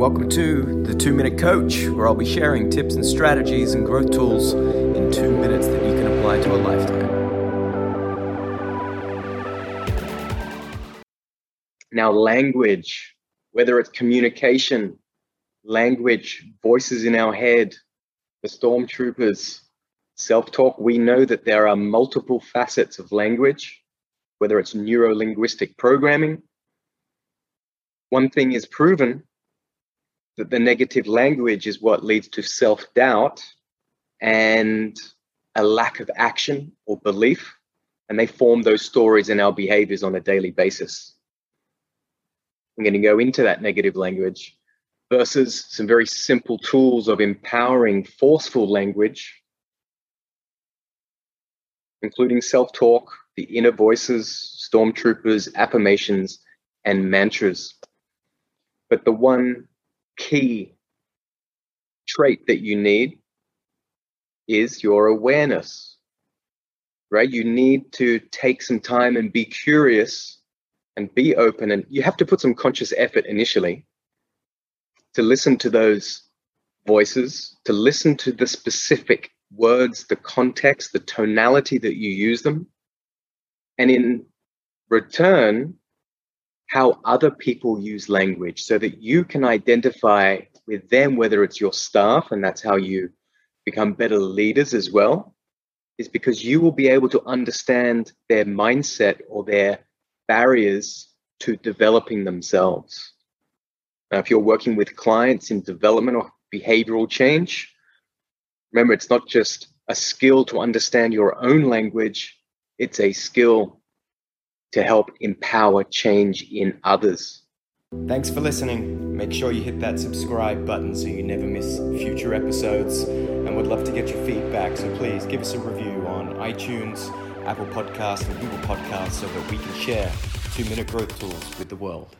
welcome to the Two Minute Coach, where I'll be sharing tips and strategies and growth tools in two minutes that you can apply to a lifetime. Now, language, whether it's communication, language, voices in our head, the stormtroopers, self talk, we know that there are multiple facets of language, whether it's neuro linguistic programming. One thing is proven that the negative language is what leads to self doubt and a lack of action or belief. And they form those stories in our behaviors on a daily basis. I'm going to go into that negative language versus some very simple tools of empowering forceful language, including self talk, the inner voices, stormtroopers, affirmations, and mantras. But the one key trait that you need is your awareness, right? You need to take some time and be curious and be open. And you have to put some conscious effort initially to listen to those voices, to listen to the specific words, the context, the tonality that you use them. And in return, how other people use language so that you can identify with them, whether it's your staff, and that's how you become better leaders as well, is because you will be able to understand their mindset or their barriers to developing themselves. Now, if you're working with clients in development or behavioral change, remember it's not just a skill to understand your own language, it's a skill to help empower change in others. Thanks for listening. Make sure you hit that subscribe button so you never miss future episodes. And we'd love to get your feedback, so please give us a review on iTunes, Apple Podcasts, and Google Podcasts so that we can share two minute growth tools with the world.